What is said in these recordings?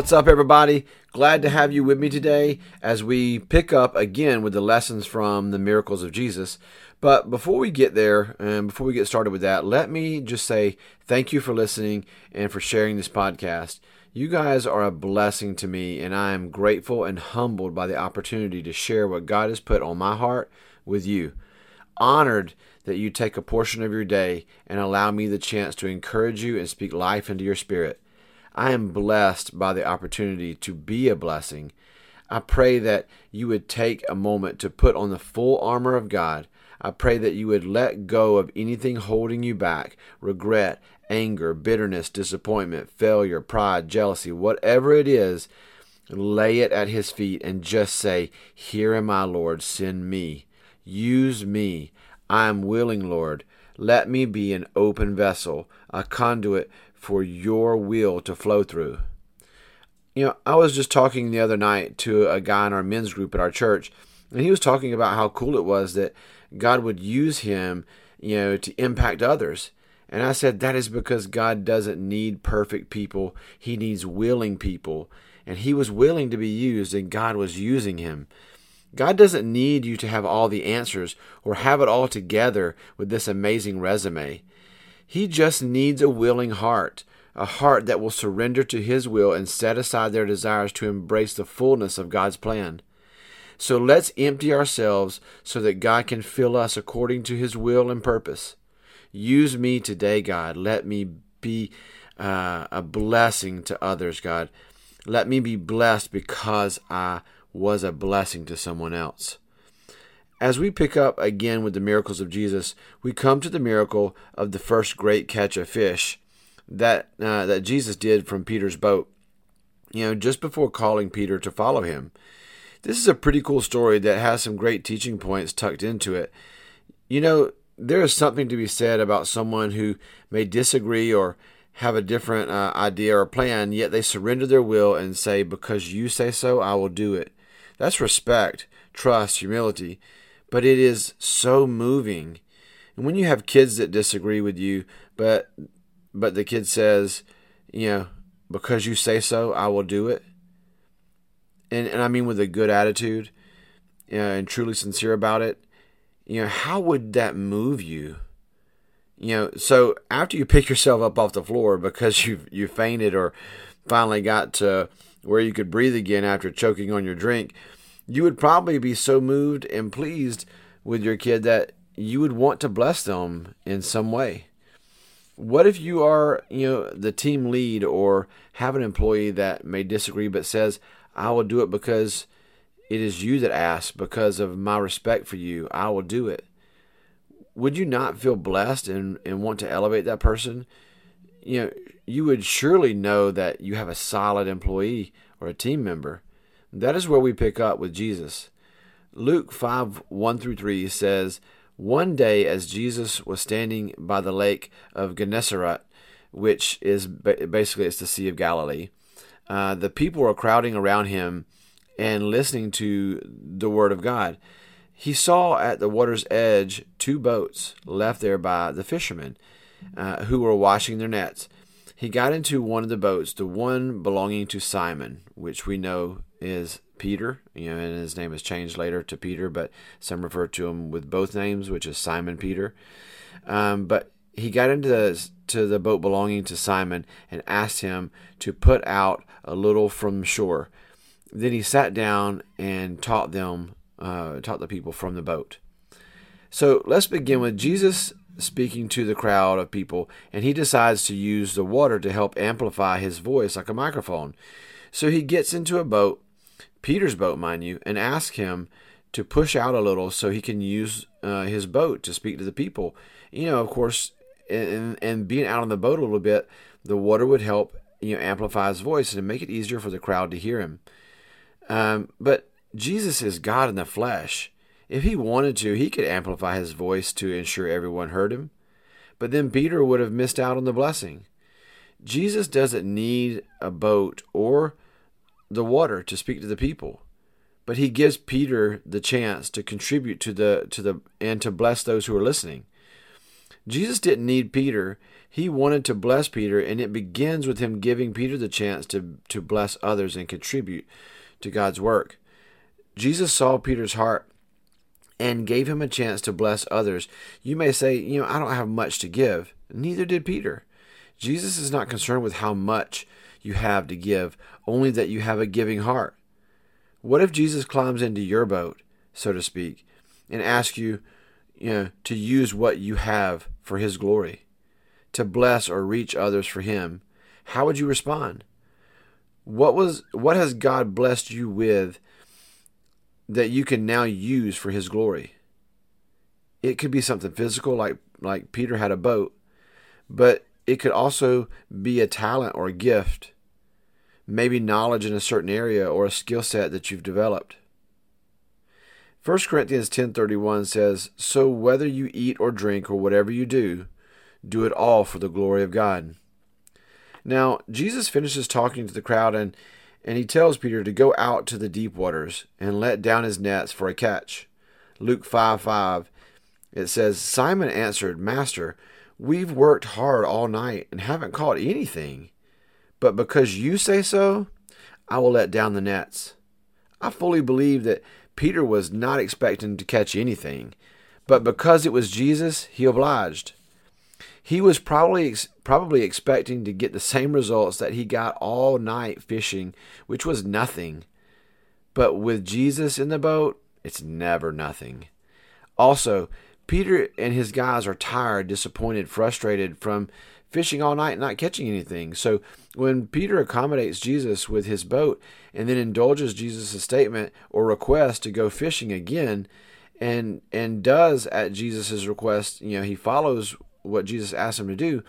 What's up, everybody? Glad to have you with me today as we pick up again with the lessons from the miracles of Jesus. But before we get there and before we get started with that, let me just say thank you for listening and for sharing this podcast. You guys are a blessing to me, and I am grateful and humbled by the opportunity to share what God has put on my heart with you. Honored that you take a portion of your day and allow me the chance to encourage you and speak life into your spirit. I am blessed by the opportunity to be a blessing. I pray that you would take a moment to put on the full armor of God. I pray that you would let go of anything holding you back regret, anger, bitterness, disappointment, failure, pride, jealousy, whatever it is. Lay it at His feet and just say, Here am I, Lord, send me. Use me. I am willing, Lord. Let me be an open vessel, a conduit for your will to flow through. You know, I was just talking the other night to a guy in our men's group at our church, and he was talking about how cool it was that God would use him, you know, to impact others. And I said that is because God doesn't need perfect people, He needs willing people. And he was willing to be used, and God was using him. God doesn't need you to have all the answers or have it all together with this amazing resume. He just needs a willing heart, a heart that will surrender to His will and set aside their desires to embrace the fullness of God's plan. So let's empty ourselves so that God can fill us according to His will and purpose. Use me today, God. Let me be uh, a blessing to others, God. Let me be blessed because I was a blessing to someone else. As we pick up again with the miracles of Jesus, we come to the miracle of the first great catch of fish that uh, that Jesus did from Peter's boat. You know, just before calling Peter to follow him. This is a pretty cool story that has some great teaching points tucked into it. You know, there is something to be said about someone who may disagree or have a different uh, idea or plan, yet they surrender their will and say, Because you say so, I will do it. That's respect, trust, humility but it is so moving. And when you have kids that disagree with you, but but the kid says, you know, because you say so, I will do it. And and I mean with a good attitude, you know, and truly sincere about it. You know, how would that move you? You know, so after you pick yourself up off the floor because you you fainted or finally got to where you could breathe again after choking on your drink, you would probably be so moved and pleased with your kid that you would want to bless them in some way. What if you are, you know, the team lead or have an employee that may disagree but says, "I will do it because it is you that asked because of my respect for you. I will do it." Would you not feel blessed and, and want to elevate that person? You know, you would surely know that you have a solid employee or a team member that is where we pick up with Jesus. Luke 5 1 through 3 says, One day, as Jesus was standing by the lake of Gennesaret, which is basically it's the Sea of Galilee, uh, the people were crowding around him and listening to the word of God. He saw at the water's edge two boats left there by the fishermen uh, who were washing their nets. He got into one of the boats, the one belonging to Simon, which we know is Peter, you know, and his name is changed later to Peter, but some refer to him with both names, which is Simon Peter. Um, but he got into the, to the boat belonging to Simon and asked him to put out a little from shore. Then he sat down and taught them, uh, taught the people from the boat. So let's begin with Jesus speaking to the crowd of people, and he decides to use the water to help amplify his voice like a microphone. So he gets into a boat Peter's boat, mind you, and asks him to push out a little so he can use uh, his boat to speak to the people. You know, of course, and, and being out on the boat a little bit, the water would help you know amplify his voice and make it easier for the crowd to hear him. Um, but Jesus is God in the flesh. If he wanted to, he could amplify his voice to ensure everyone heard him. But then Peter would have missed out on the blessing. Jesus doesn't need a boat or the water to speak to the people. But he gives Peter the chance to contribute to the to the and to bless those who are listening. Jesus didn't need Peter. He wanted to bless Peter, and it begins with him giving Peter the chance to, to bless others and contribute to God's work. Jesus saw Peter's heart and gave him a chance to bless others. You may say, you know, I don't have much to give. Neither did Peter. Jesus is not concerned with how much you have to give, only that you have a giving heart. What if Jesus climbs into your boat, so to speak, and asks you, you know, to use what you have for his glory, to bless or reach others for him? How would you respond? What was what has God blessed you with that you can now use for his glory? It could be something physical like like Peter had a boat, but it could also be a talent or a gift, maybe knowledge in a certain area or a skill set that you've developed. 1 Corinthians 10:31 says, "So whether you eat or drink or whatever you do, do it all for the glory of God." Now, Jesus finishes talking to the crowd and and he tells Peter to go out to the deep waters and let down his nets for a catch. Luke 5 5, it says, Simon answered, Master, We've worked hard all night and haven't caught anything. But because you say so, I will let down the nets. I fully believe that Peter was not expecting to catch anything, but because it was Jesus, he obliged. He was probably probably expecting to get the same results that he got all night fishing, which was nothing. But with Jesus in the boat, it's never nothing. Also, Peter and his guys are tired, disappointed, frustrated from fishing all night and not catching anything. So when Peter accommodates Jesus with his boat and then indulges Jesus' statement or request to go fishing again and and does at Jesus' request, you know, he follows what Jesus asked him to do,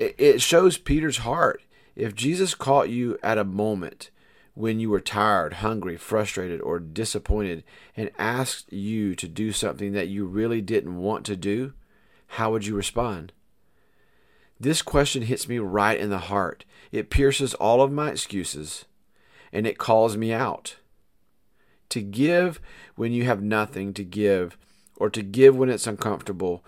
it shows Peter's heart. If Jesus caught you at a moment when you were tired, hungry, frustrated, or disappointed and asked you to do something that you really didn't want to do, how would you respond? This question hits me right in the heart. It pierces all of my excuses and it calls me out. To give when you have nothing to give, or to give when it's uncomfortable,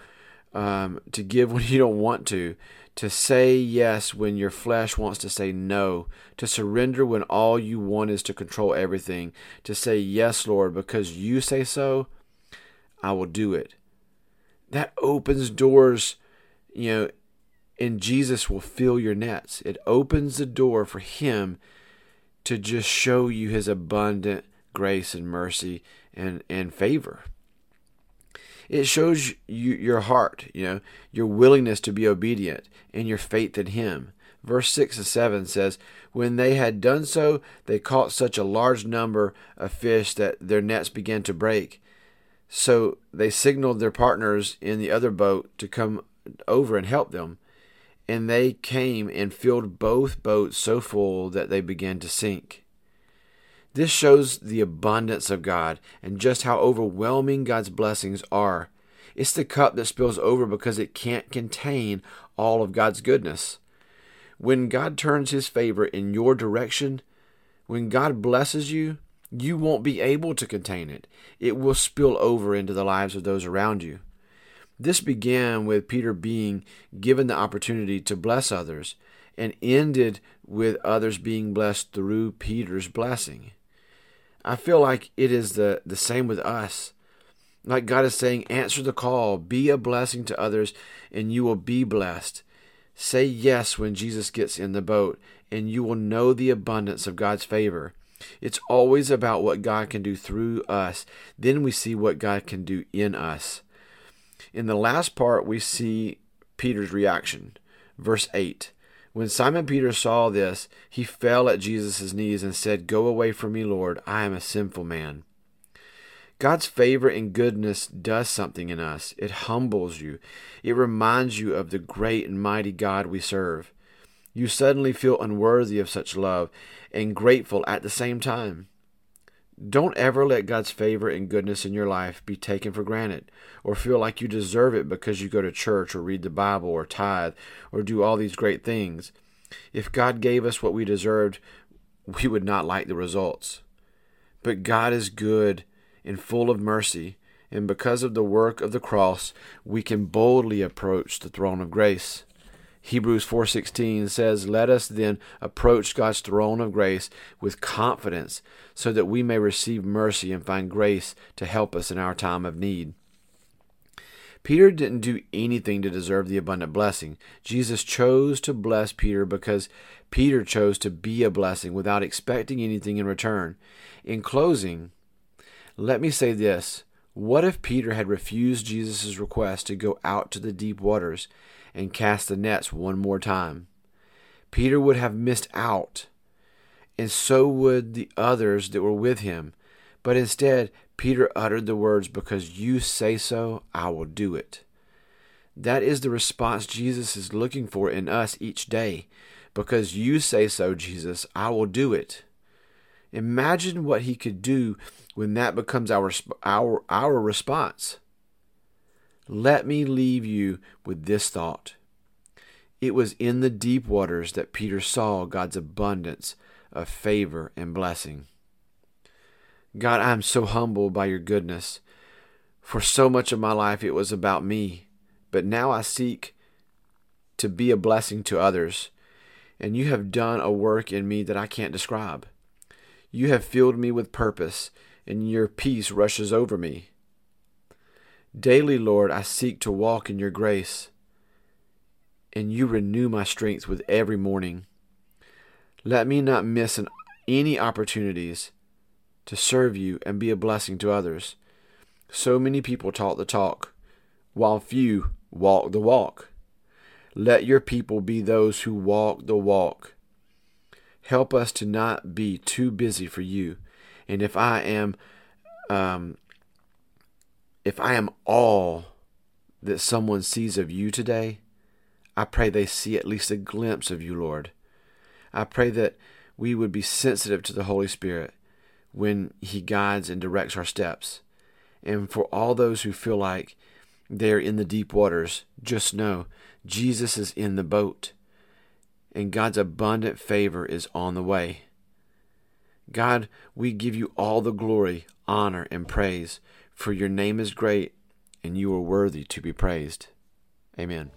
um, to give when you don't want to, to say yes when your flesh wants to say no, to surrender when all you want is to control everything, to say yes, Lord, because you say so, I will do it. That opens doors, you know, and Jesus will fill your nets. It opens the door for Him to just show you His abundant grace and mercy and, and favor it shows you your heart, you know, your willingness to be obedient and your faith in him. Verse 6 and 7 says, When they had done so, they caught such a large number of fish that their nets began to break. So they signaled their partners in the other boat to come over and help them. And they came and filled both boats so full that they began to sink. This shows the abundance of God and just how overwhelming God's blessings are. It's the cup that spills over because it can't contain all of God's goodness. When God turns his favor in your direction, when God blesses you, you won't be able to contain it. It will spill over into the lives of those around you. This began with Peter being given the opportunity to bless others and ended with others being blessed through Peter's blessing. I feel like it is the, the same with us. Like God is saying, answer the call, be a blessing to others, and you will be blessed. Say yes when Jesus gets in the boat, and you will know the abundance of God's favor. It's always about what God can do through us. Then we see what God can do in us. In the last part, we see Peter's reaction. Verse 8 when Simon Peter saw this, he fell at Jesus' knees and said, Go away from me, Lord, I am a sinful man. God's favor and goodness does something in us. It humbles you. It reminds you of the great and mighty God we serve. You suddenly feel unworthy of such love and grateful at the same time. Don't ever let God's favor and goodness in your life be taken for granted or feel like you deserve it because you go to church or read the Bible or tithe or do all these great things. If God gave us what we deserved, we would not like the results. But God is good and full of mercy, And because of the work of the cross, we can boldly approach the throne of grace. Hebrews 4:16 says, "Let us then approach God's throne of grace with confidence, so that we may receive mercy and find grace to help us in our time of need." Peter didn't do anything to deserve the abundant blessing. Jesus chose to bless Peter because Peter chose to be a blessing without expecting anything in return. In closing, let me say this. What if Peter had refused Jesus' request to go out to the deep waters and cast the nets one more time? Peter would have missed out, and so would the others that were with him. But instead, Peter uttered the words, Because you say so, I will do it. That is the response Jesus is looking for in us each day. Because you say so, Jesus, I will do it. Imagine what he could do when that becomes our, our, our response. Let me leave you with this thought. It was in the deep waters that Peter saw God's abundance of favor and blessing. God, I am so humbled by your goodness. For so much of my life it was about me, but now I seek to be a blessing to others, and you have done a work in me that I can't describe. You have filled me with purpose, and your peace rushes over me. Daily, Lord, I seek to walk in your grace, and you renew my strength with every morning. Let me not miss an, any opportunities to serve you and be a blessing to others. So many people talk the talk, while few walk the walk. Let your people be those who walk the walk. Help us to not be too busy for you. And if I am, um, if I am all that someone sees of you today, I pray they see at least a glimpse of you, Lord. I pray that we would be sensitive to the Holy Spirit when He guides and directs our steps. And for all those who feel like they're in the deep waters, just know Jesus is in the boat and God's abundant favor is on the way. God, we give you all the glory, honor, and praise, for your name is great and you are worthy to be praised. Amen.